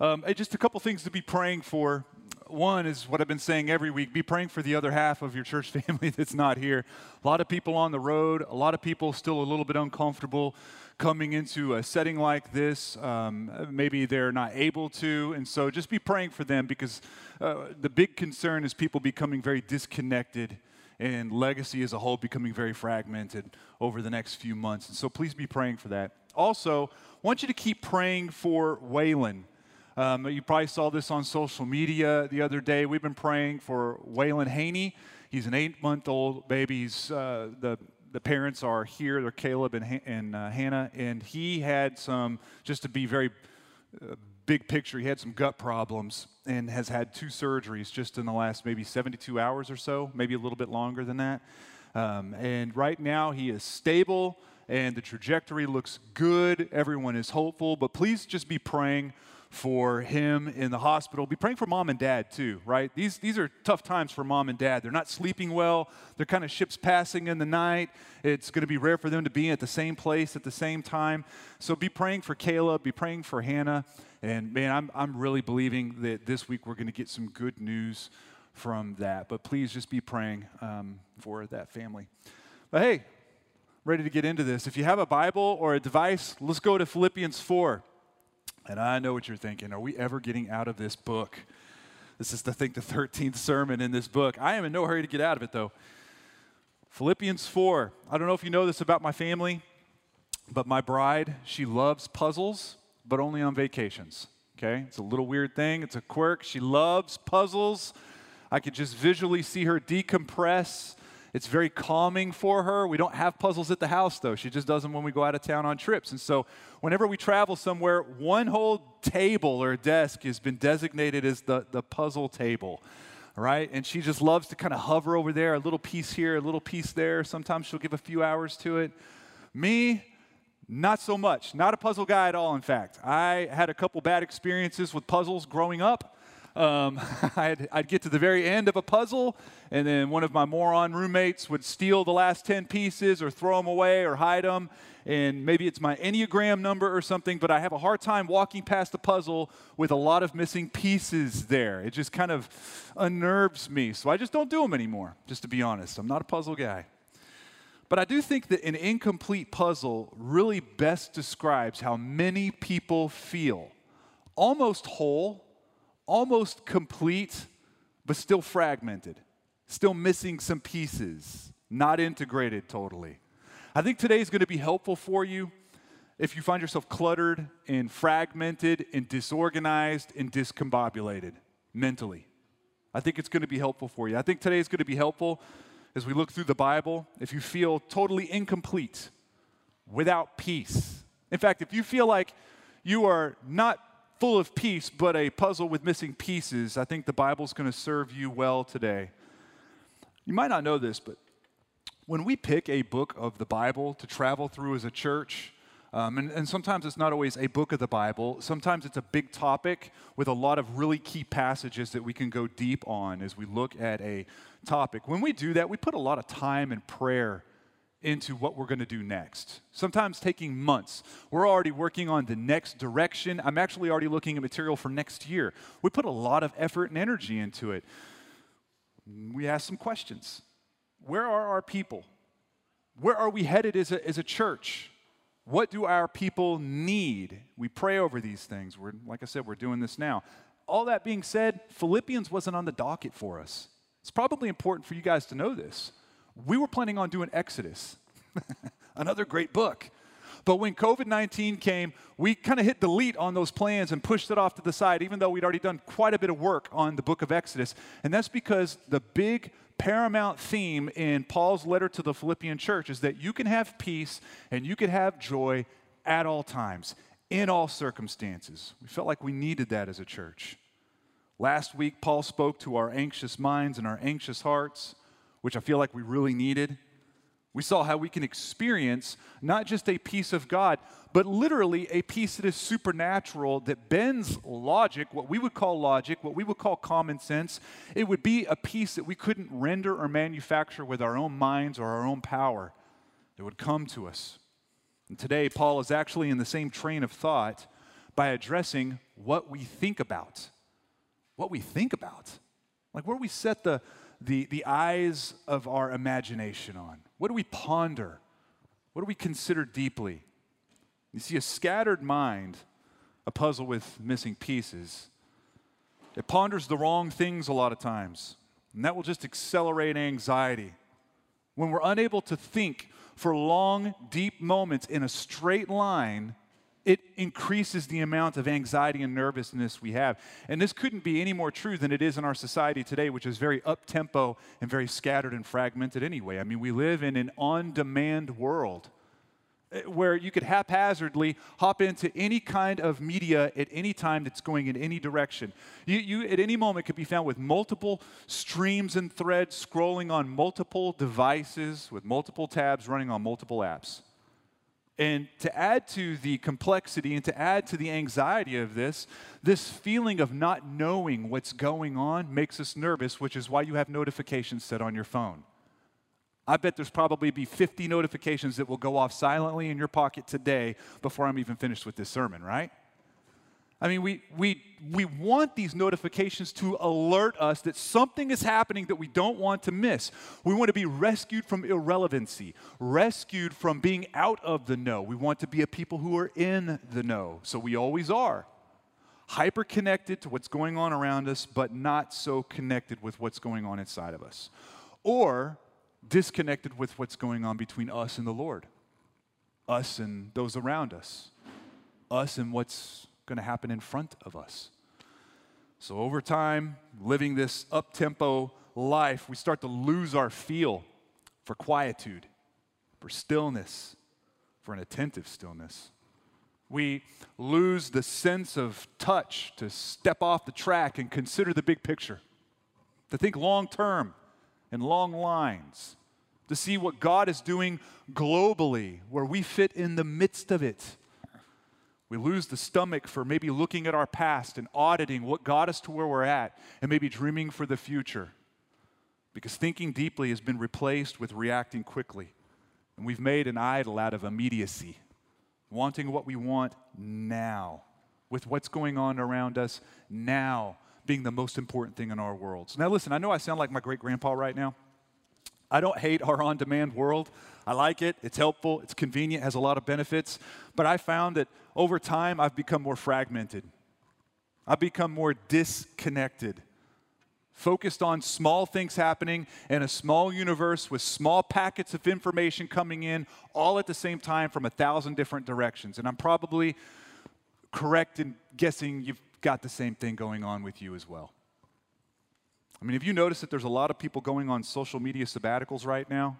Um, just a couple things to be praying for. One is what I've been saying every week be praying for the other half of your church family that's not here. A lot of people on the road, a lot of people still a little bit uncomfortable coming into a setting like this. Um, maybe they're not able to. And so just be praying for them because uh, the big concern is people becoming very disconnected and legacy as a whole becoming very fragmented over the next few months. And so please be praying for that. Also, I want you to keep praying for Waylon. Um, you probably saw this on social media the other day. We've been praying for Waylon Haney. He's an eight month old baby. He's, uh, the, the parents are here. They're Caleb and, and uh, Hannah. And he had some, just to be very uh, big picture, he had some gut problems and has had two surgeries just in the last maybe 72 hours or so, maybe a little bit longer than that. Um, and right now, he is stable and the trajectory looks good. Everyone is hopeful, but please just be praying for him in the hospital. Be praying for mom and dad too, right? These, these are tough times for mom and dad. They're not sleeping well. They're kind of ships passing in the night. It's going to be rare for them to be at the same place at the same time. So be praying for Caleb, be praying for Hannah. And man, I'm, I'm really believing that this week we're going to get some good news from that. But please just be praying um, for that family. But hey, ready to get into this. If you have a Bible or a device, let's go to Philippians 4. And I know what you're thinking. Are we ever getting out of this book? This is, I think, the 13th sermon in this book. I am in no hurry to get out of it, though. Philippians 4. I don't know if you know this about my family, but my bride, she loves puzzles, but only on vacations. Okay? It's a little weird thing, it's a quirk. She loves puzzles. I could just visually see her decompress it's very calming for her. We don't have puzzles at the house, though. She just does them when we go out of town on trips. And so, whenever we travel somewhere, one whole table or desk has been designated as the, the puzzle table, right? And she just loves to kind of hover over there, a little piece here, a little piece there. Sometimes she'll give a few hours to it. Me, not so much. Not a puzzle guy at all, in fact. I had a couple bad experiences with puzzles growing up. Um, I'd, I'd, get to the very end of a puzzle, and then one of my moron roommates would steal the last 10 pieces or throw them away or hide them. And maybe it's my Enneagram number or something, but I have a hard time walking past the puzzle with a lot of missing pieces there. It just kind of unnerves me. So I just don't do them anymore, just to be honest. I'm not a puzzle guy. But I do think that an incomplete puzzle really best describes how many people feel almost whole almost complete, but still fragmented, still missing some pieces, not integrated totally. I think today is going to be helpful for you if you find yourself cluttered and fragmented and disorganized and discombobulated mentally. I think it's going to be helpful for you. I think today is going to be helpful as we look through the Bible if you feel totally incomplete, without peace. In fact, if you feel like you are not full of peace, but a puzzle with missing pieces, I think the Bible's going to serve you well today. You might not know this, but when we pick a book of the Bible to travel through as a church, um, and, and, sometimes it's not always a book of the Bible. Sometimes it's a big topic with a lot of really key passages that we can go deep on as we look at a topic. When we do that, we put a lot of time and prayer into what we're going to do next. Sometimes taking months. We're already working on the next direction. I'm actually already looking at material for next year. We put a lot of effort and energy into it. We ask some questions Where are our people? Where are we headed as a, as a church? What do our people need? We pray over these things. We're, like I said, we're doing this now. All that being said, Philippians wasn't on the docket for us. It's probably important for you guys to know this. We were planning on doing Exodus, another great book. But when COVID 19 came, we kind of hit delete on those plans and pushed it off to the side, even though we'd already done quite a bit of work on the book of Exodus. And that's because the big paramount theme in Paul's letter to the Philippian church is that you can have peace and you can have joy at all times, in all circumstances. We felt like we needed that as a church. Last week, Paul spoke to our anxious minds and our anxious hearts which I feel like we really needed. We saw how we can experience not just a peace of God, but literally a peace that is supernatural, that bends logic, what we would call logic, what we would call common sense. It would be a peace that we couldn't render or manufacture with our own minds or our own power. It would come to us. And today, Paul is actually in the same train of thought, by addressing what we think about. What we think about. Like where we set the, the, the eyes of our imagination on. What do we ponder? What do we consider deeply? You see, a scattered mind, a puzzle with missing pieces, it ponders the wrong things a lot of times, and that will just accelerate anxiety. When we're unable to think for long, deep moments in a straight line, it increases the amount of anxiety and nervousness we have. And this couldn't be any more true than it is in our society today, which is very up tempo and very scattered and fragmented anyway. I mean, we live in an on demand world eh, where you could haphazardly hop into any kind of media at any time that's going in any direction. You, you, at any moment, could be found with multiple streams and threads scrolling on multiple devices with multiple tabs running on multiple apps. And to add to the complexity and to add to the anxiety of this, this feeling of not knowing what's going on makes us nervous, which is why you have notifications set on your phone. I bet there's probably be 50 notifications that will go off silently in your pocket today before I'm even finished with this sermon, right? I mean, we, we, we want these notifications to alert us that something is happening that we don't want to miss. We want to be rescued from irrelevancy, rescued from being out of the know. We want to be a people who are in the know. So we always are. Hyper connected to what's going on around us, but not so connected with what's going on inside of us. Or disconnected with what's going on between us and the Lord, us and those around us, us and what's going to happen in front of us. So, over time, living this up tempo life, we start to lose our feel for quietude, for stillness, for an attentive stillness. We lose the sense of touch to step off the track and consider the big picture, to think long term and long lines, to see what God is doing globally, where we fit in the midst of it we lose the stomach for maybe looking at our past and auditing what got us to where we're at and maybe dreaming for the future. Because thinking deeply has been replaced with reacting quickly. And we've made an idol out of immediacy, wanting what we want now, with what's going on around us now being the most important thing in our worlds. Now, listen, I know I sound like my great grandpa right now. I don't hate our on demand world. I like it. It's helpful. It's convenient. Has a lot of benefits. But I found that over time, I've become more fragmented. I've become more disconnected, focused on small things happening in a small universe with small packets of information coming in all at the same time from a thousand different directions. And I'm probably correct in guessing you've got the same thing going on with you as well. I mean, have you noticed that there's a lot of people going on social media sabbaticals right now?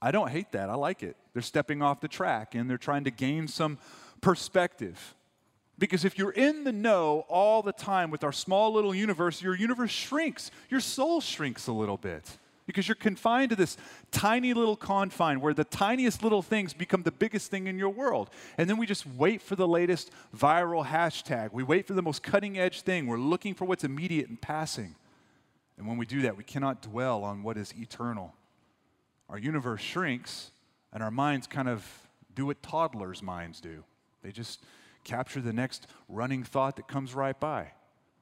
I don't hate that. I like it. They're stepping off the track and they're trying to gain some perspective. Because if you're in the know all the time with our small little universe, your universe shrinks. Your soul shrinks a little bit because you're confined to this tiny little confine where the tiniest little things become the biggest thing in your world. And then we just wait for the latest viral hashtag. We wait for the most cutting edge thing. We're looking for what's immediate and passing. And when we do that, we cannot dwell on what is eternal our universe shrinks and our minds kind of do what toddlers' minds do. They just capture the next running thought that comes right by.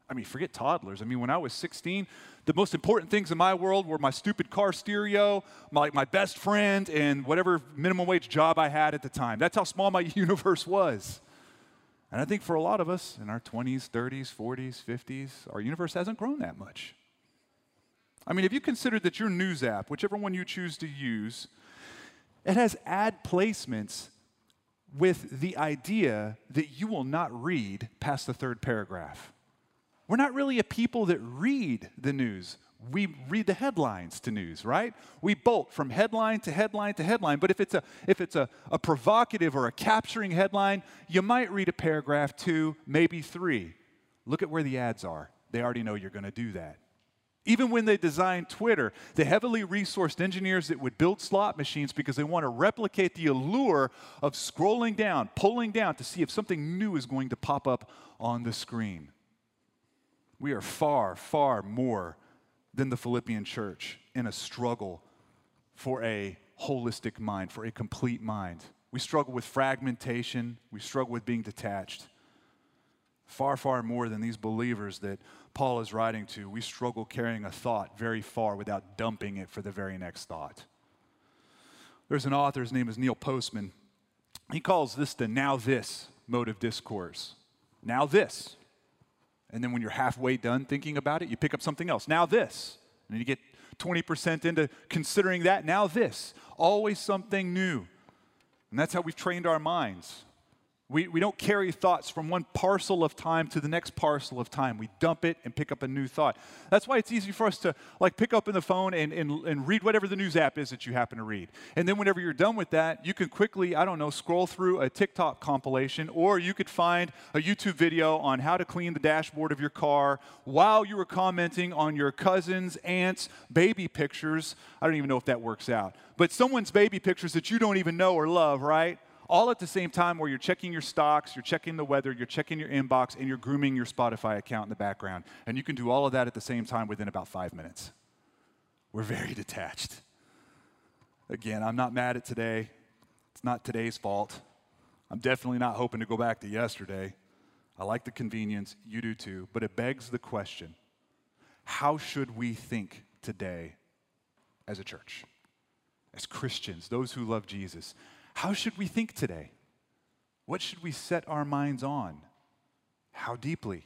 I mean, forget toddlers. I mean, when I was 16, the most important things in my world were my stupid car stereo, my, my best friend, and whatever minimum wage job I had at the time. That's how small my universe was. And I think for a lot of us in our 20s, 30s, 40s, 50s, our universe hasn't grown that much. I mean, have you considered that your news app, whichever one you choose to use, it has ad placements with the idea that you will not read past the third paragraph. We're not really a people that read the news. We read the headlines to news, right? We bolt from headline to headline to headline. But if it's a if it's a, a provocative or a capturing headline, you might read a paragraph, two, maybe three. Look at where the ads are. They already know you're going to do that. Even when they designed Twitter, the heavily resourced engineers that would build slot machines because they want to replicate the allure of scrolling down, pulling down to see if something new is going to pop up on the screen. We are far, far more than the Philippian church in a struggle for a holistic mind, for a complete mind. We struggle with fragmentation, we struggle with being detached. Far, far more than these believers that Paul is writing to. We struggle carrying a thought very far without dumping it for the very next thought. There's an author, his name is Neil Postman. He calls this the now this mode of discourse. Now this. And then when you're halfway done thinking about it, you pick up something else. Now this. And you get 20% into considering that. Now this. Always something new. And that's how we've trained our minds. We, we don't carry thoughts from one parcel of time to the next parcel of time. We dump it and pick up a new thought. That's why it's easy for us to like pick up in the phone and, and, and read whatever the news app is that you happen to read. And then whenever you're done with that, you can quickly, I don't know, scroll through a TikTok compilation or you could find a YouTube video on how to clean the dashboard of your car while you were commenting on your cousin's, aunt's baby pictures. I don't even know if that works out. But someone's baby pictures that you don't even know or love, right? All at the same time where you're checking your stocks, you're checking the weather, you're checking your inbox, and you're grooming your Spotify account in the background. And you can do all of that at the same time within about five minutes. We're very detached. Again, I'm not mad at today. It's not today's fault. I'm definitely not hoping to go back to yesterday. I like the convenience, you do too. But it begs the question how should we think today as a church, as Christians, those who love Jesus? How should we think today? What should we set our minds on? How deeply?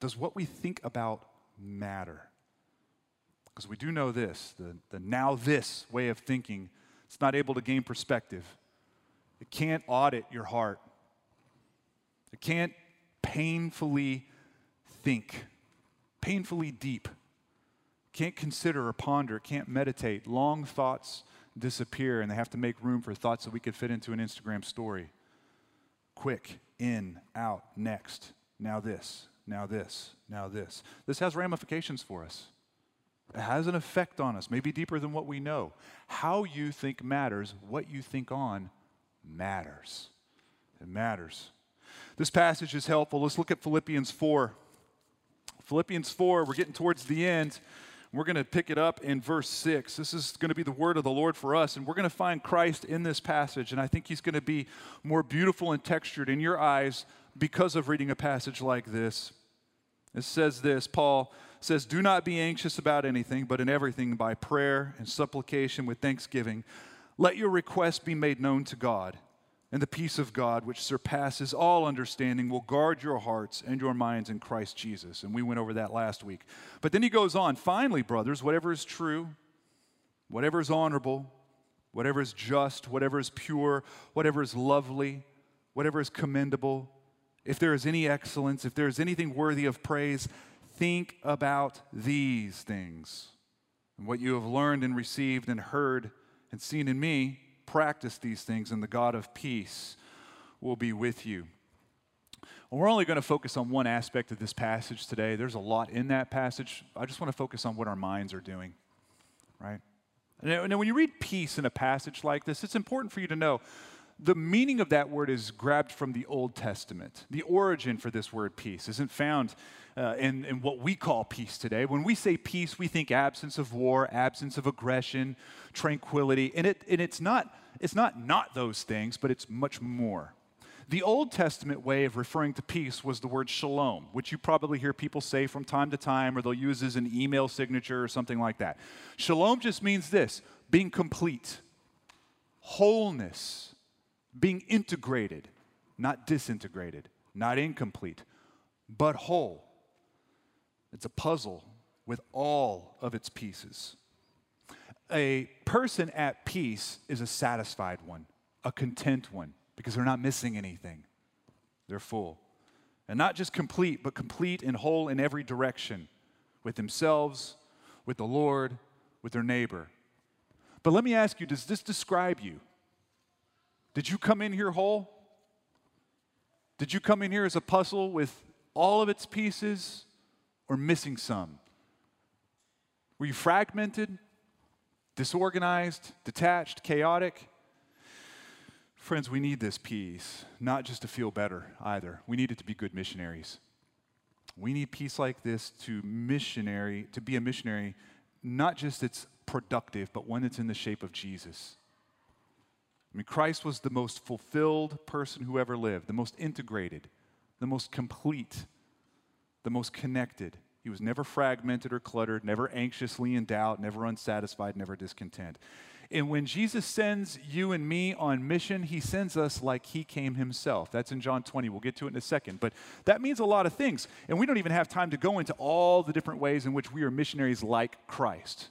Does what we think about matter? Because we do know this the, the now this way of thinking, it's not able to gain perspective. It can't audit your heart. It can't painfully think, painfully deep. Can't consider or ponder, can't meditate. Long thoughts disappear and they have to make room for thoughts that we could fit into an Instagram story. Quick, in, out, next, now this, now this, now this. This has ramifications for us. It has an effect on us, maybe deeper than what we know. How you think matters, what you think on matters. It matters. This passage is helpful. Let's look at Philippians 4. Philippians 4, we're getting towards the end. We're going to pick it up in verse 6. This is going to be the word of the Lord for us, and we're going to find Christ in this passage. And I think he's going to be more beautiful and textured in your eyes because of reading a passage like this. It says this Paul says, Do not be anxious about anything, but in everything by prayer and supplication with thanksgiving, let your requests be made known to God. And the peace of God, which surpasses all understanding, will guard your hearts and your minds in Christ Jesus. And we went over that last week. But then he goes on finally, brothers, whatever is true, whatever is honorable, whatever is just, whatever is pure, whatever is lovely, whatever is commendable, if there is any excellence, if there is anything worthy of praise, think about these things. And what you have learned and received and heard and seen in me practice these things, and the God of peace will be with you. Well, we're only going to focus on one aspect of this passage today. There's a lot in that passage. I just want to focus on what our minds are doing, right? Now, when you read peace in a passage like this, it's important for you to know the meaning of that word is grabbed from the Old Testament. The origin for this word peace isn't found uh, in, in what we call peace today. When we say peace, we think absence of war, absence of aggression, tranquility, and, it, and it's, not, it's not not those things, but it's much more. The Old Testament way of referring to peace was the word shalom, which you probably hear people say from time to time, or they'll use as an email signature or something like that. Shalom just means this being complete, wholeness, being integrated, not disintegrated, not incomplete, but whole. It's a puzzle with all of its pieces. A person at peace is a satisfied one, a content one, because they're not missing anything. They're full. And not just complete, but complete and whole in every direction with themselves, with the Lord, with their neighbor. But let me ask you does this describe you? Did you come in here whole? Did you come in here as a puzzle with all of its pieces or missing some? Were you fragmented, disorganized, detached, chaotic? Friends, we need this peace, not just to feel better either. We need it to be good missionaries. We need peace like this to missionary, to be a missionary, not just it's productive, but one that's in the shape of Jesus. I mean, Christ was the most fulfilled person who ever lived, the most integrated, the most complete, the most connected. He was never fragmented or cluttered, never anxiously in doubt, never unsatisfied, never discontent. And when Jesus sends you and me on mission, he sends us like he came himself. That's in John 20. We'll get to it in a second. But that means a lot of things. And we don't even have time to go into all the different ways in which we are missionaries like Christ.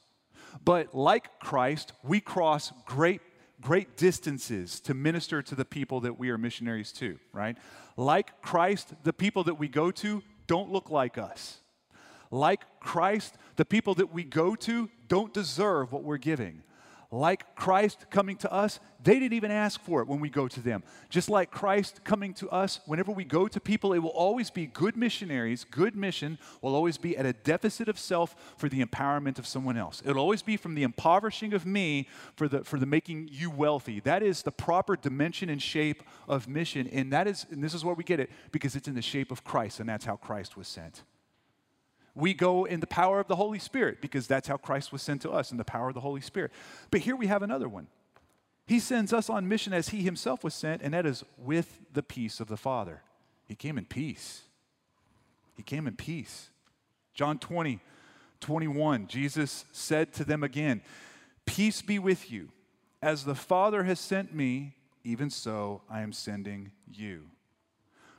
But like Christ, we cross great great distances to minister to the people that we are missionaries to, right? Like Christ, the people that we go to don't look like us. Like Christ, the people that we go to don't deserve what we're giving like Christ coming to us, they didn't even ask for it when we go to them. Just like Christ coming to us, whenever we go to people, it will always be good missionaries, good mission will always be at a deficit of self for the empowerment of someone else. It'll always be from the impoverishing of me for the, for the making you wealthy. That is the proper dimension and shape of mission. And that is, and this is where we get it, because it's in the shape of Christ, and that's how Christ was sent we go in the power of the Holy Spirit because that's how Christ was sent to us in the power of the Holy Spirit. But here we have another one. He sends us on mission as he himself was sent, and that is with the peace of the Father. He came in peace. He came in peace. John 20, 21, Jesus said to them again, Peace be with you. As the Father has sent me, even so I am sending you.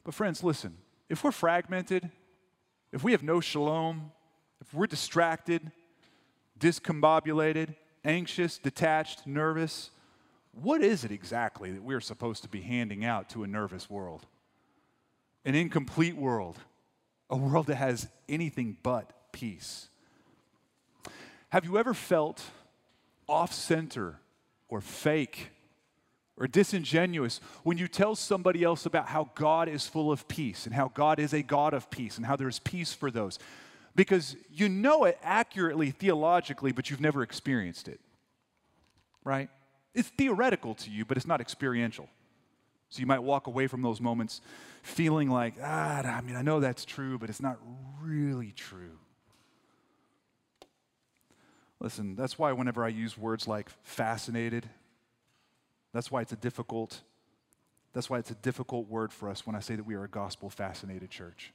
But, friends, listen, if we're fragmented, if we have no shalom, if we're distracted, discombobulated, anxious, detached, nervous, what is it exactly that we're supposed to be handing out to a nervous world? An incomplete world, a world that has anything but peace. Have you ever felt off center or fake or disingenuous when you tell somebody else about how God is full of peace and how God is a God of peace and how there's peace for those. Because you know it accurately theologically, but you've never experienced it. Right? It's theoretical to you, but it's not experiential. So you might walk away from those moments feeling like, ah, I mean, I know that's true, but it's not really true. Listen, that's why whenever I use words like fascinated that's why it's a difficult that's why it's a difficult word for us when I say that we are a gospel fascinated church.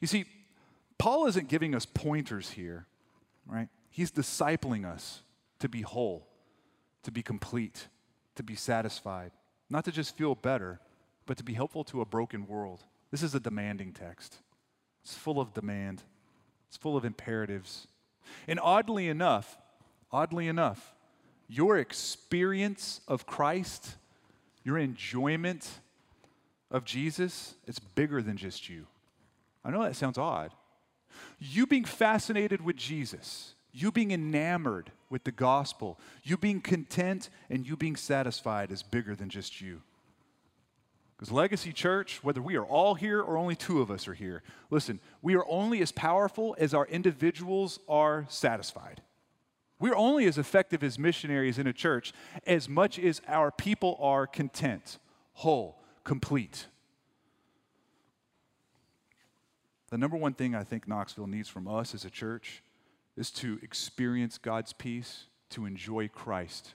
You see, Paul isn't giving us pointers here, right? He's discipling us to be whole, to be complete, to be satisfied, not to just feel better, but to be helpful to a broken world. This is a demanding text. It's full of demand. It's full of imperatives. And oddly enough, oddly enough, your experience of Christ, your enjoyment of Jesus, it's bigger than just you. I know that sounds odd. You being fascinated with Jesus, you being enamored with the gospel, you being content and you being satisfied is bigger than just you. Because Legacy Church, whether we are all here or only two of us are here, listen, we are only as powerful as our individuals are satisfied. We're only as effective as missionaries in a church as much as our people are content, whole, complete. The number one thing I think Knoxville needs from us as a church is to experience God's peace, to enjoy Christ.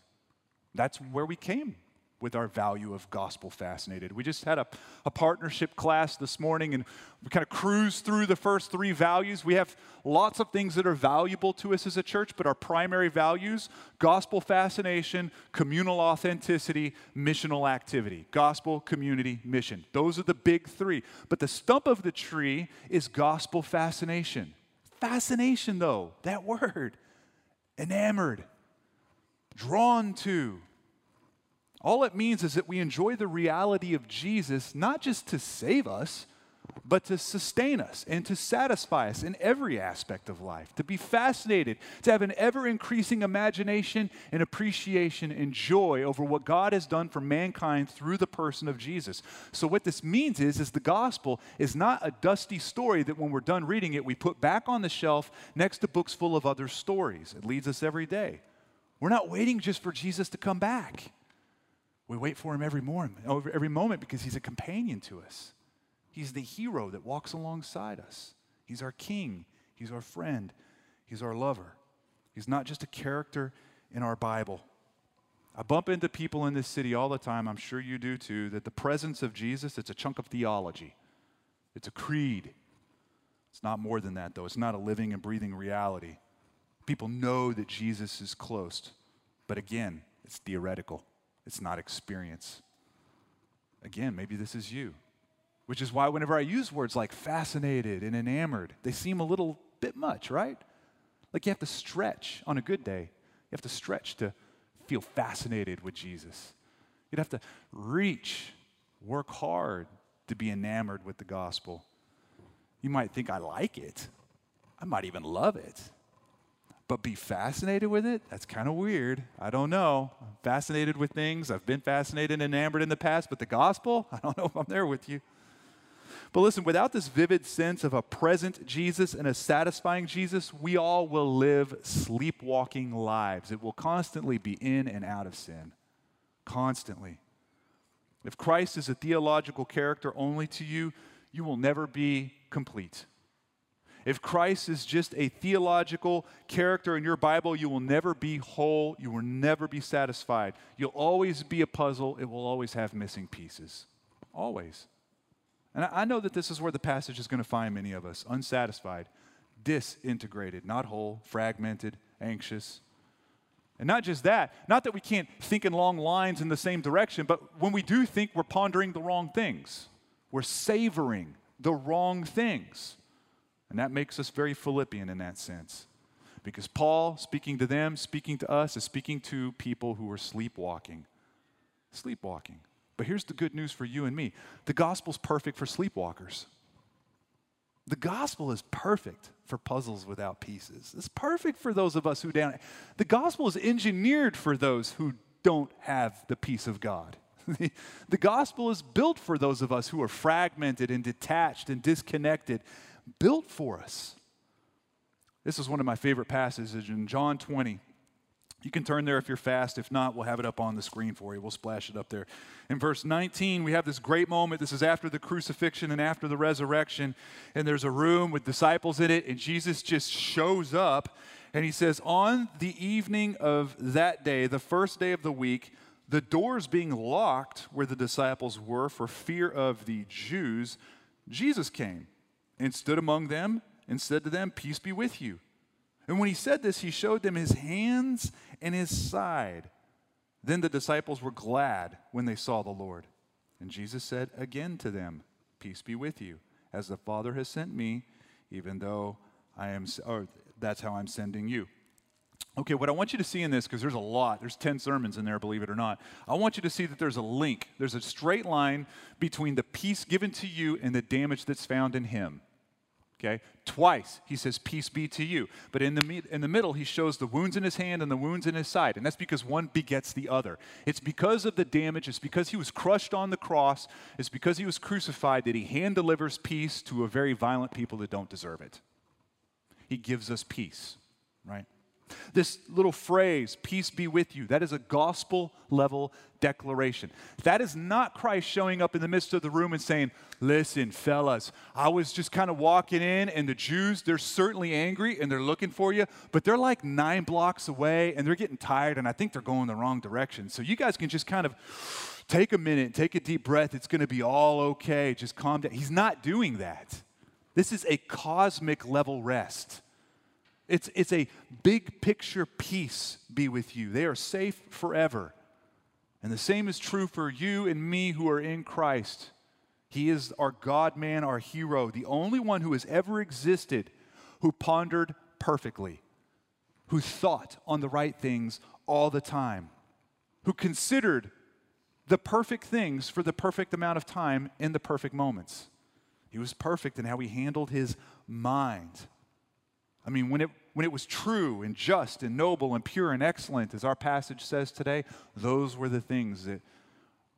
That's where we came with our value of gospel fascinated. We just had a, a partnership class this morning and we kind of cruised through the first three values. We have lots of things that are valuable to us as a church, but our primary values gospel fascination, communal authenticity, missional activity. Gospel, community, mission. Those are the big three. But the stump of the tree is gospel fascination. Fascination, though, that word. Enamored, drawn to, all it means is that we enjoy the reality of Jesus not just to save us, but to sustain us and to satisfy us in every aspect of life, to be fascinated, to have an ever increasing imagination and appreciation and joy over what God has done for mankind through the person of Jesus. So what this means is is the gospel is not a dusty story that when we're done reading it we put back on the shelf next to books full of other stories. It leads us every day. We're not waiting just for Jesus to come back. We wait for him every morning, every moment because he's a companion to us. He's the hero that walks alongside us. He's our king, he's our friend, he's our lover. He's not just a character in our Bible. I bump into people in this city all the time, I'm sure you do too, that the presence of Jesus, it's a chunk of theology. It's a creed. It's not more than that, though. It's not a living and breathing reality. People know that Jesus is close, but again, it's theoretical, it's not experience. Again, maybe this is you, which is why whenever I use words like fascinated and enamored, they seem a little bit much, right? Like you have to stretch on a good day, you have to stretch to feel fascinated with Jesus. You'd have to reach, work hard to be enamored with the gospel. You might think, I like it. I might even love it. But be fascinated with it? That's kind of weird. I don't know. I'm fascinated with things. I've been fascinated and enamored in the past, but the gospel? I don't know if I'm there with you. But listen, without this vivid sense of a present Jesus and a satisfying Jesus, we all will live sleepwalking lives. It will constantly be in and out of sin. Constantly. If Christ is a theological character only to you, you will never be complete. If Christ is just a theological character in your Bible, you will never be whole. You will never be satisfied. You'll always be a puzzle. It will always have missing pieces. Always. And I know that this is where the passage is going to find many of us unsatisfied, disintegrated, not whole, fragmented, anxious. And not just that, not that we can't think in long lines in the same direction, but when we do think, we're pondering the wrong things. We're savoring the wrong things. And that makes us very Philippian in that sense. Because Paul, speaking to them, speaking to us, is speaking to people who are sleepwalking. Sleepwalking. But here's the good news for you and me the gospel's perfect for sleepwalkers. The gospel is perfect for puzzles without pieces. It's perfect for those of us who don't. The gospel is engineered for those who don't have the peace of God. the gospel is built for those of us who are fragmented and detached and disconnected, built for us. This is one of my favorite passages in John 20. You can turn there if you're fast. If not, we'll have it up on the screen for you. We'll splash it up there. In verse 19, we have this great moment. This is after the crucifixion and after the resurrection. And there's a room with disciples in it, and Jesus just shows up. And he says, On the evening of that day, the first day of the week, the doors being locked where the disciples were for fear of the Jews, Jesus came and stood among them and said to them, Peace be with you. And when he said this, he showed them his hands and his side. Then the disciples were glad when they saw the Lord. And Jesus said again to them, Peace be with you. As the Father has sent me, even though I am, or that's how I'm sending you. Okay, what I want you to see in this, because there's a lot, there's 10 sermons in there, believe it or not. I want you to see that there's a link, there's a straight line between the peace given to you and the damage that's found in Him. Okay? Twice he says, Peace be to you. But in the, in the middle, he shows the wounds in his hand and the wounds in his side. And that's because one begets the other. It's because of the damage, it's because he was crushed on the cross, it's because he was crucified that he hand delivers peace to a very violent people that don't deserve it. He gives us peace, right? This little phrase, peace be with you, that is a gospel level declaration. That is not Christ showing up in the midst of the room and saying, Listen, fellas, I was just kind of walking in, and the Jews, they're certainly angry and they're looking for you, but they're like nine blocks away and they're getting tired, and I think they're going the wrong direction. So you guys can just kind of take a minute, take a deep breath. It's going to be all okay. Just calm down. He's not doing that. This is a cosmic level rest. It's, it's a big picture peace be with you. They are safe forever. And the same is true for you and me who are in Christ. He is our God man, our hero, the only one who has ever existed who pondered perfectly, who thought on the right things all the time, who considered the perfect things for the perfect amount of time in the perfect moments. He was perfect in how he handled his mind. I mean, when it, when it was true and just and noble and pure and excellent, as our passage says today, those were the things that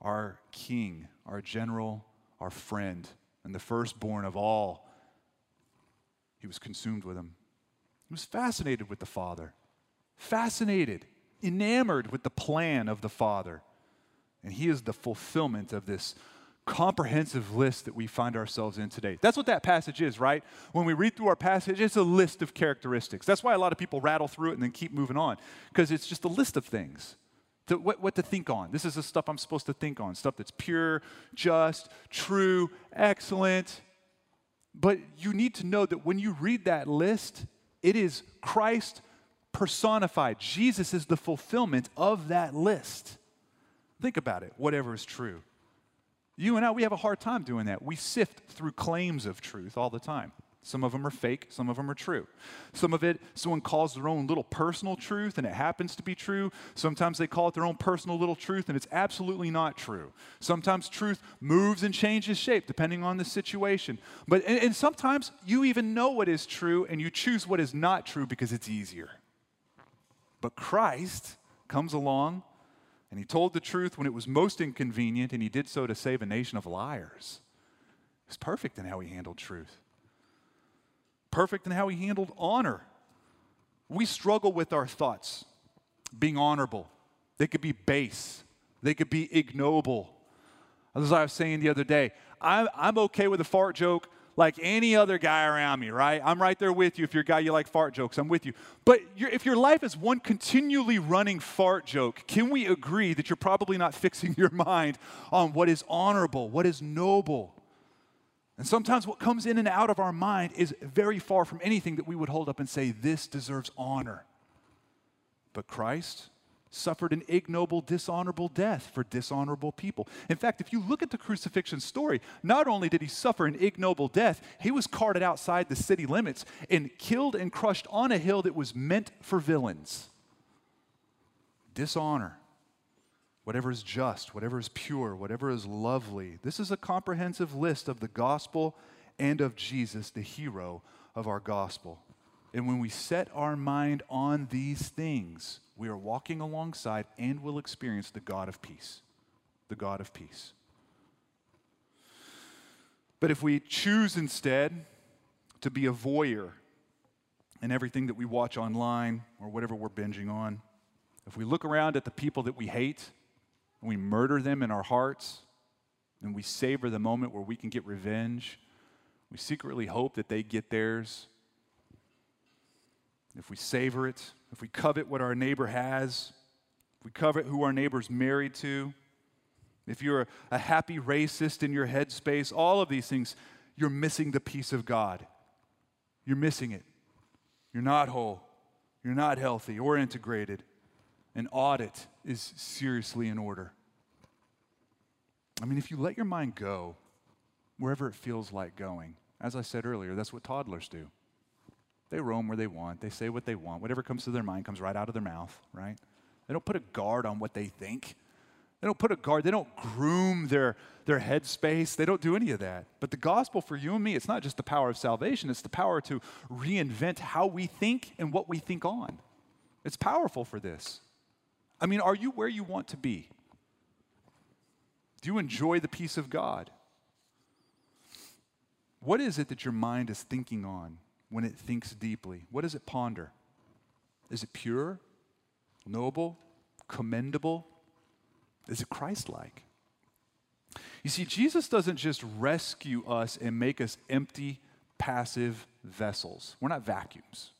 our king, our general, our friend, and the firstborn of all, he was consumed with them. He was fascinated with the Father, fascinated, enamored with the plan of the Father. And he is the fulfillment of this comprehensive list that we find ourselves in today. That's what that passage is, right? When we read through our passage, it's a list of characteristics. That's why a lot of people rattle through it and then keep moving on, because it's just a list of things. to, what, what to think on. This is the stuff I'm supposed to think on stuff that's pure, just, true, excellent. But you need to know that when you read that list, it is Christ personified. Jesus is the fulfillment of that list. Think about it, whatever is true. You and I, we have a hard time doing that. We sift through claims of truth all the time. Some of them are fake, some of them are true. Some of it, someone calls their own little personal truth and it happens to be true. Sometimes they call it their own personal little truth and it's absolutely not true. Sometimes truth moves and changes shape depending on the situation. But and, and sometimes you even know what is true and you choose what is not true because it's easier. But Christ comes along and he told the truth when it was most inconvenient and he did so to save a nation of liars. He's perfect in how he handled truth perfect in how he handled honor. We struggle with our thoughts being honorable. They could be base, they could be ignoble. As I was saying the other day, I'm, I'm okay with a fart joke like any other guy around me, right? I'm right there with you. If you're a guy, you like fart jokes, I'm with you. But if your life is one continually running fart joke, can we agree that you're probably not fixing your mind on what is honorable, what is noble? And sometimes what comes in and out of our mind is very far from anything that we would hold up and say, this deserves honor. But Christ suffered an ignoble, dishonorable death for dishonorable people. In fact, if you look at the crucifixion story, not only did he suffer an ignoble death, he was carted outside the city limits and killed and crushed on a hill that was meant for villains. Dishonor whatever is just, whatever is pure, whatever is lovely. This is a comprehensive list of the gospel and of Jesus, the hero of our gospel. And when we set our mind on these things, we are walking alongside and will experience the God of peace. The God of peace. But if we choose instead to be a voyeur in everything that we watch online or whatever we're binging on, if we look around at the people that we hate and we murder them in our hearts, and we savor the moment where we can get revenge. We secretly hope that they get theirs. If we savor it, if we covet what our neighbor has, if we covet who our neighbor's married to, if you're a, happy racist in your headspace, all of these things, you're missing the peace of God. You're missing it. You're not whole. You're not healthy or integrated an audit is seriously in order. I mean, if you let your mind go wherever it feels like going, as I said earlier, that's what toddlers do. They roam where they want, they say what they want. Whatever comes to their mind comes right out of their mouth, right? They don't put a guard on what they think. They don't put a guard, they don't groom their, their headspace. They don't do any of that. But the gospel for you and me, it's not just the power of salvation, it's the power to reinvent how we think and what we think on. It's powerful for this. I mean, are you where you want to be? Do you enjoy the peace of God? What is it that your mind is thinking on when it thinks deeply? What does it ponder? Is it pure, noble, commendable? Is it Christ like? You see, Jesus doesn't just rescue us and make us empty, passive vessels. We're not vacuums,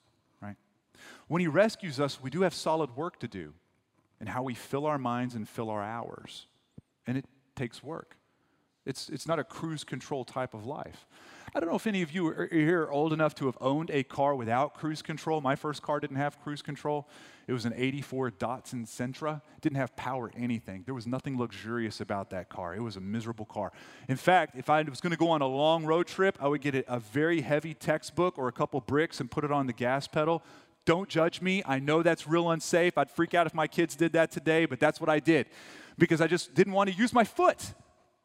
right? When He rescues us, we do have solid work to do and how we fill our minds and fill our hours. And it takes work. It's, it's not a cruise control type of life. I don't know if any of you are here old enough to have owned a car without cruise control. My first car didn't have cruise control. It was an 84 Datsun Sentra. Didn't have power anything. There was nothing luxurious about that car. It was a miserable car. In fact, if I was going to go on a long road trip, I would get a very heavy textbook or a couple bricks and put it on the gas pedal don't judge me. I know that's real unsafe. I'd freak out if my kids did that today, but that's what I did because I just didn't want to use my foot.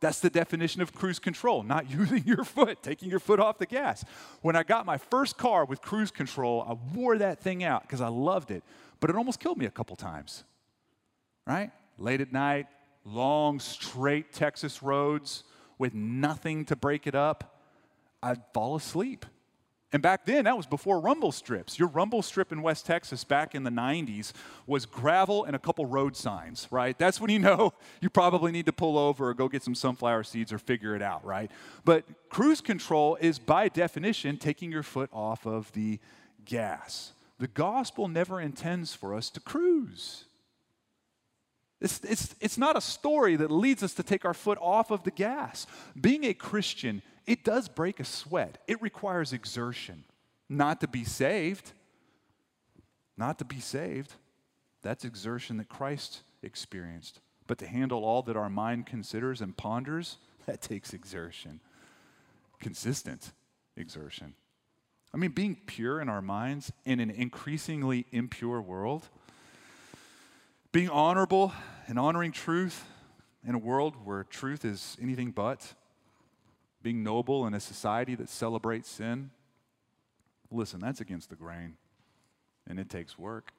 That's the definition of cruise control, not using your foot, taking your foot off the gas. When I got my first car with cruise control, I wore that thing out because I loved it, but it almost killed me a couple times. Right? Late at night, long, straight Texas roads with nothing to break it up, I'd fall asleep. And back then, that was before rumble strips. Your rumble strip in West Texas back in the 90s was gravel and a couple road signs, right? That's when you know you probably need to pull over or go get some sunflower seeds or figure it out, right? But cruise control is by definition taking your foot off of the gas. The gospel never intends for us to cruise. It's, it's, it's not a story that leads us to take our foot off of the gas. Being a Christian, it does break a sweat, it requires exertion. Not to be saved, not to be saved. That's exertion that Christ experienced. But to handle all that our mind considers and ponders, that takes exertion, consistent exertion. I mean, being pure in our minds in an increasingly impure world, being honorable and honoring truth in a world where truth is anything but, being noble in a society that celebrates sin. Listen, that's against the grain, and it takes work.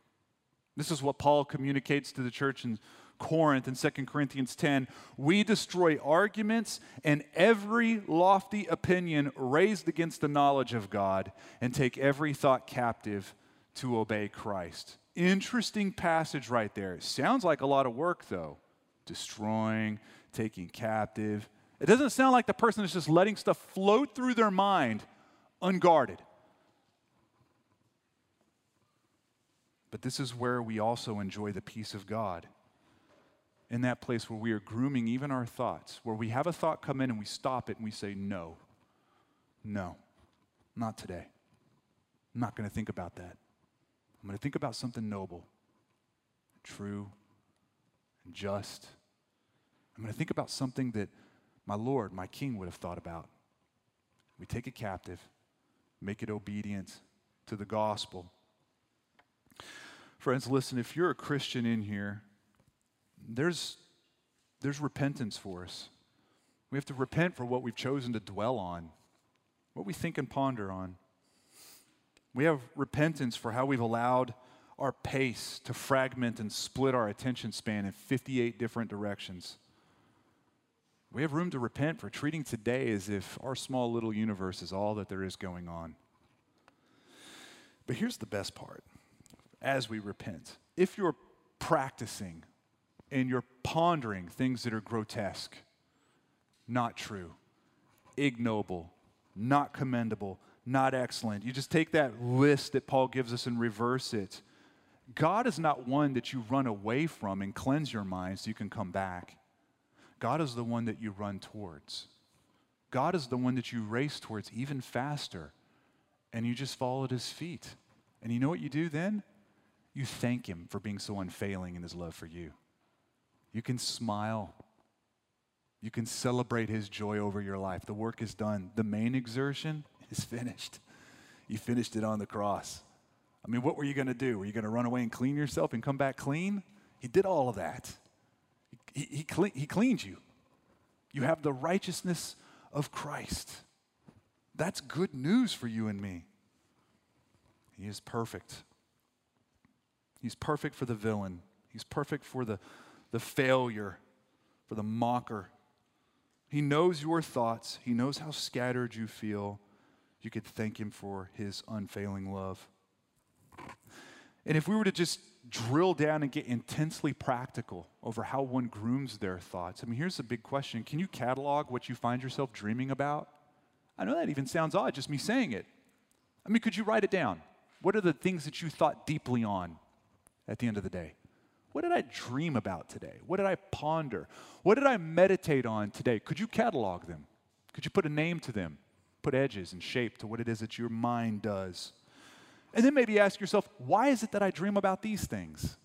This is what Paul communicates to the church in Corinth in 2 Corinthians 10. We destroy arguments and every lofty opinion raised against the knowledge of God and take every thought captive to obey Christ. Interesting passage right there. Sounds like a lot of work, though. Destroying, taking captive. It doesn't sound like the person is just letting stuff float through their mind unguarded. But this is where we also enjoy the peace of God. In that place where we are grooming even our thoughts, where we have a thought come in and we stop it and we say, No, no, not today. I'm not going to think about that. I'm going to think about something noble, true, and just. I'm going to think about something that my Lord, my King, would have thought about. We take it captive, make it obedient to the gospel. Friends, listen, if you're a Christian in here, there's, there's repentance for us. We have to repent for what we've chosen to dwell on, what we think and ponder on. We have repentance for how we've allowed our pace to fragment and split our attention span in 58 different directions. We have room to repent for treating today as if our small little universe is all that there is going on. But here's the best part as we repent. If you're practicing and you're pondering things that are grotesque, not true, ignoble, not commendable, not excellent, you just take that list that Paul gives us and reverse it. God is not one that you run away from and cleanse your mind so you can come back. God is the one that you run towards. God is the one that you race towards even faster. And you just fall at his feet. And you know what you do then? you thank Him for being so unfailing in His love for you. You can smile. You can celebrate His joy over your life. The work is done. The main exertion is finished. You finished it on the cross. I mean, what were you going to do? Were you going to run away and clean yourself and come back clean? He did all of that. He, he, cle- he cleaned you. You have the righteousness of Christ. That's good news for you and me. He is perfect. He's perfect for the villain, he's perfect for the, the failure, for the mocker. He knows your thoughts, he knows how scattered you feel. You could thank him for his unfailing love. And if we were to just drill down and get intensely practical over how one grooms their thoughts, I mean, here's a big question Can you catalog what you find yourself dreaming about? I know that even sounds odd, just me saying it. I mean, could you write it down? What are the things that you thought deeply on? at the end of the day? What did I dream about today? What did I ponder? What did I meditate on today? Could you catalog them? Could you put a name to them? Put edges and shape to what it is that your mind does? And then maybe ask yourself, why is it that I dream about these things?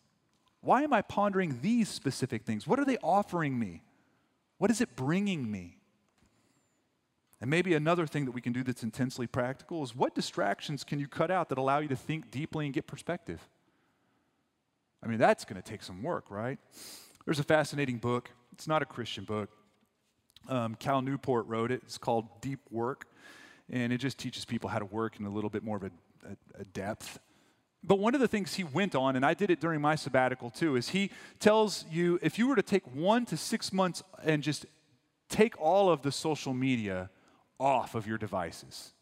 Why am I pondering these specific things? What are they offering me? What is it bringing me? And maybe another thing that we can do that's intensely practical is what distractions can you cut out that allow you to think deeply and get perspective? I mean, that's going to take some work, right? There's a fascinating book. It's not a Christian book. Um, Cal Newport wrote it. It's called Deep Work, and it just teaches people how to work in a little bit more of a, a, a depth. But one of the things he went on, and I did it during my sabbatical too, is he tells you if you were to take one to six months and just take all of the social media off of your devices,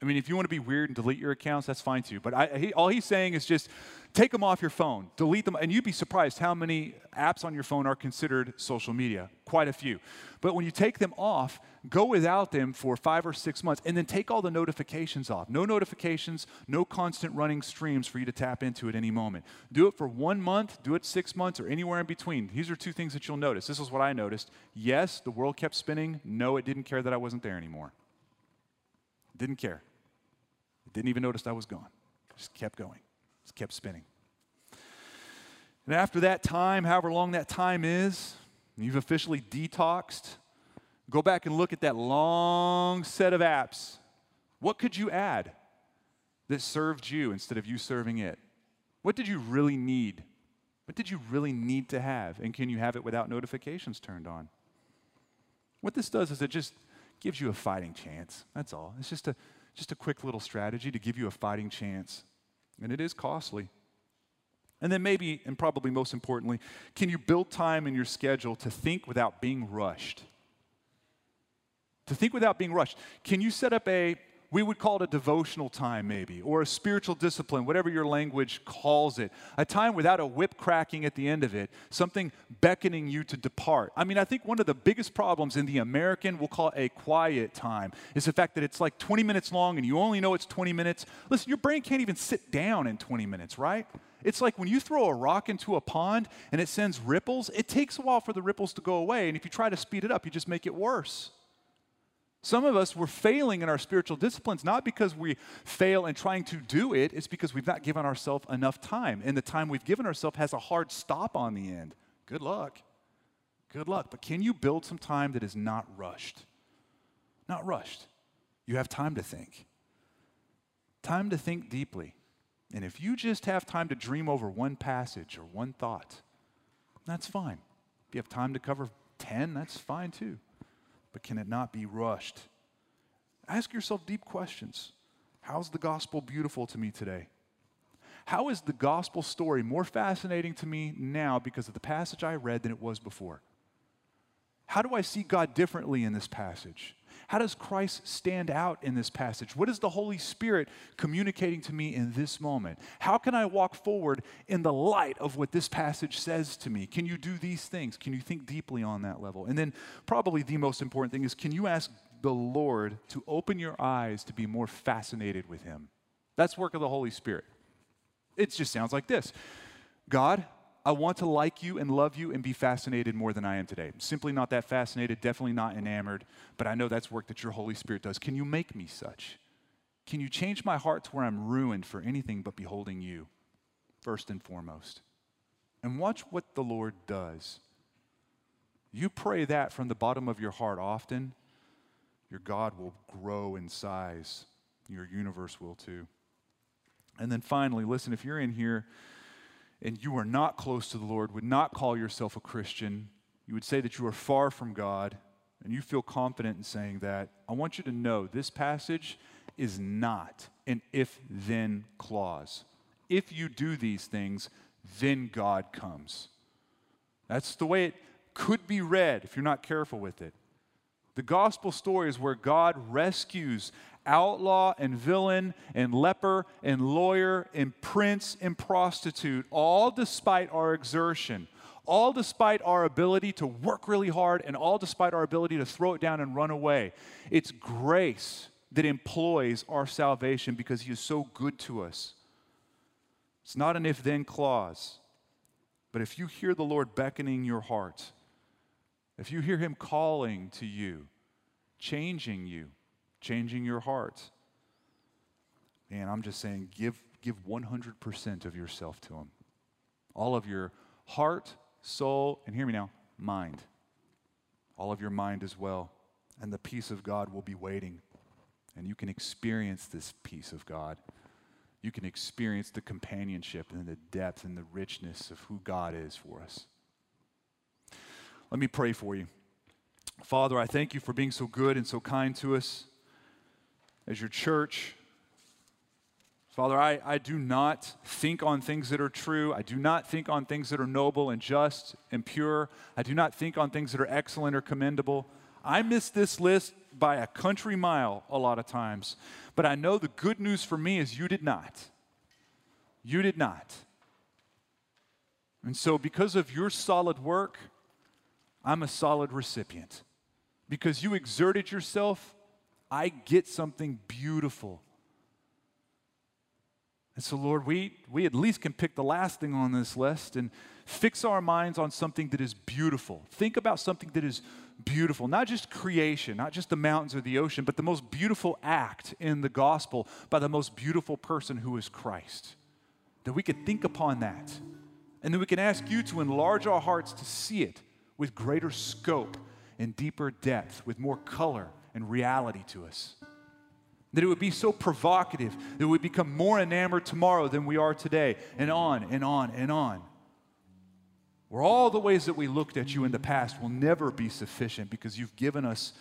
I mean, if you want to be weird and delete your accounts, that's fine too. But I, he, all he's saying is just take them off your phone, delete them, and you'd be surprised how many apps on your phone are considered social media. Quite a few. But when you take them off, go without them for five or six months, and then take all the notifications off. No notifications, no constant running streams for you to tap into at any moment. Do it for one month, do it six months, or anywhere in between. These are two things that you'll notice. This is what I noticed. Yes, the world kept spinning. No, it didn't care that I wasn't there anymore. Didn't care. Didn't even notice I was gone. Just kept going. Just kept spinning. And after that time, however long that time is, you've officially detoxed, go back and look at that long set of apps. What could you add that served you instead of you serving it? What did you really need? What did you really need to have? And can you have it without notifications turned on? What this does is it just gives you a fighting chance. That's all. It's just a, just a quick little strategy to give you a fighting chance. And it is costly. And then, maybe, and probably most importantly, can you build time in your schedule to think without being rushed? To think without being rushed. Can you set up a we would call it a devotional time, maybe, or a spiritual discipline, whatever your language calls it. A time without a whip cracking at the end of it, something beckoning you to depart. I mean, I think one of the biggest problems in the American, we'll call it a quiet time, is the fact that it's like 20 minutes long and you only know it's 20 minutes. Listen, your brain can't even sit down in 20 minutes, right? It's like when you throw a rock into a pond and it sends ripples, it takes a while for the ripples to go away. And if you try to speed it up, you just make it worse. Some of us, we're failing in our spiritual disciplines, not because we fail in trying to do it, it's because we've not given ourselves enough time. And the time we've given ourselves has a hard stop on the end. Good luck. Good luck. But can you build some time that is not rushed? Not rushed. You have time to think. Time to think deeply. And if you just have time to dream over one passage or one thought, that's fine. If you have time to cover 10, that's fine too but can it not be rushed? Ask yourself deep questions. How's the gospel beautiful to me today? How is the gospel story more fascinating to me now because of the passage I read than it was before? How do I see God differently in this passage? How does Christ stand out in this passage? What is the Holy Spirit communicating to me in this moment? How can I walk forward in the light of what this passage says to me? Can you do these things? Can you think deeply on that level? And then, probably the most important thing is can you ask the Lord to open your eyes to be more fascinated with Him? That's work of the Holy Spirit. It just sounds like this God, I want to like you and love you and be fascinated more than I am today. Simply not that fascinated, definitely not enamored, but I know that's work that your Holy Spirit does. Can you make me such? Can you change my heart to where I'm ruined for anything but beholding you, first and foremost? And watch what the Lord does. You pray that from the bottom of your heart often, your God will grow in size. Your universe will too. And then finally, listen, if you're in here, and you are not close to the Lord, would not call yourself a Christian, you would say that you are far from God, and you feel confident in saying that, I want you to know this passage is not an if then clause. If you do these things, then God comes. That's the way it could be read if you're not careful with it. The gospel story is where God rescues outlaw and villain and leper and lawyer and prince and prostitute, all despite our exertion, all despite our ability to work really hard, and all despite our ability to throw it down and run away. It's grace that employs our salvation because He is so good to us. It's not an if then clause. But if you hear the Lord beckoning your heart, if you hear Him calling to you, changing you, changing your heart. Man, I'm just saying, give, give 100% of yourself to Him. All of your heart, soul, and hear me now, mind. All of your mind as well. And the peace of God will be waiting. And you can experience this peace of God. You can experience the companionship and the depth and the richness of who God is for us. Let me pray for you. Father, I thank you for being so good and so kind to us as your church. Father, I, I do not think on things that are true. I do not think on things that are noble and just and pure. I do not think on things that are excellent or commendable. I miss this list by a country mile a lot of times. But I know the good news for me is you did not. You did not. And so, because of your solid work, I'm a solid recipient. Because you exerted yourself, I get something beautiful. And so, Lord, we, we at least can pick the last thing on this list and fix our minds on something that is beautiful. Think about something that is beautiful, not just creation, not just the mountains or the ocean, but the most beautiful act in the gospel by the most beautiful person who is Christ. That we could think upon that. And then we can ask you to enlarge our hearts to see it with greater scope and deeper depth, with more color and reality to us. That it would be so provocative that we become more enamored tomorrow than we are today, and on and on and on. Where all the ways that we looked at you in the past will never be sufficient because you've given us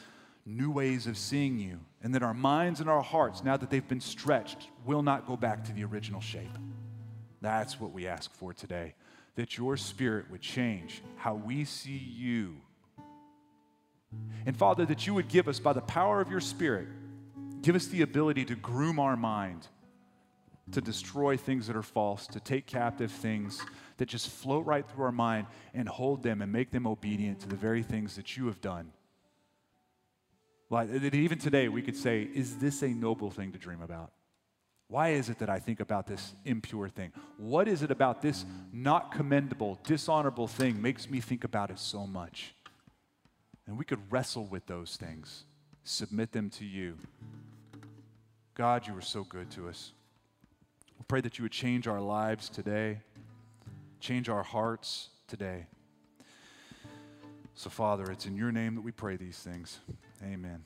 new ways of seeing you, and that our minds and our hearts, now that they've been stretched, will not go back to the original shape. That's what we ask for today that your spirit would change how we see you. And Father, that you would give us, by the power of your spirit, give us the ability to groom our mind, to destroy things that are false, to take captive things that just float right through our mind and hold them and make them obedient to the very things that you have done. Like, even today, we could say, Is this a noble thing to dream about? Why is it that I think about this impure thing? What is it about this not commendable, dishonorable thing makes me think about it so much? And we could wrestle with those things, submit them to you. God, you are so good to us. We pray that you would change our lives today, change our hearts today. So, Father, it's in your name that we pray these things. Amen.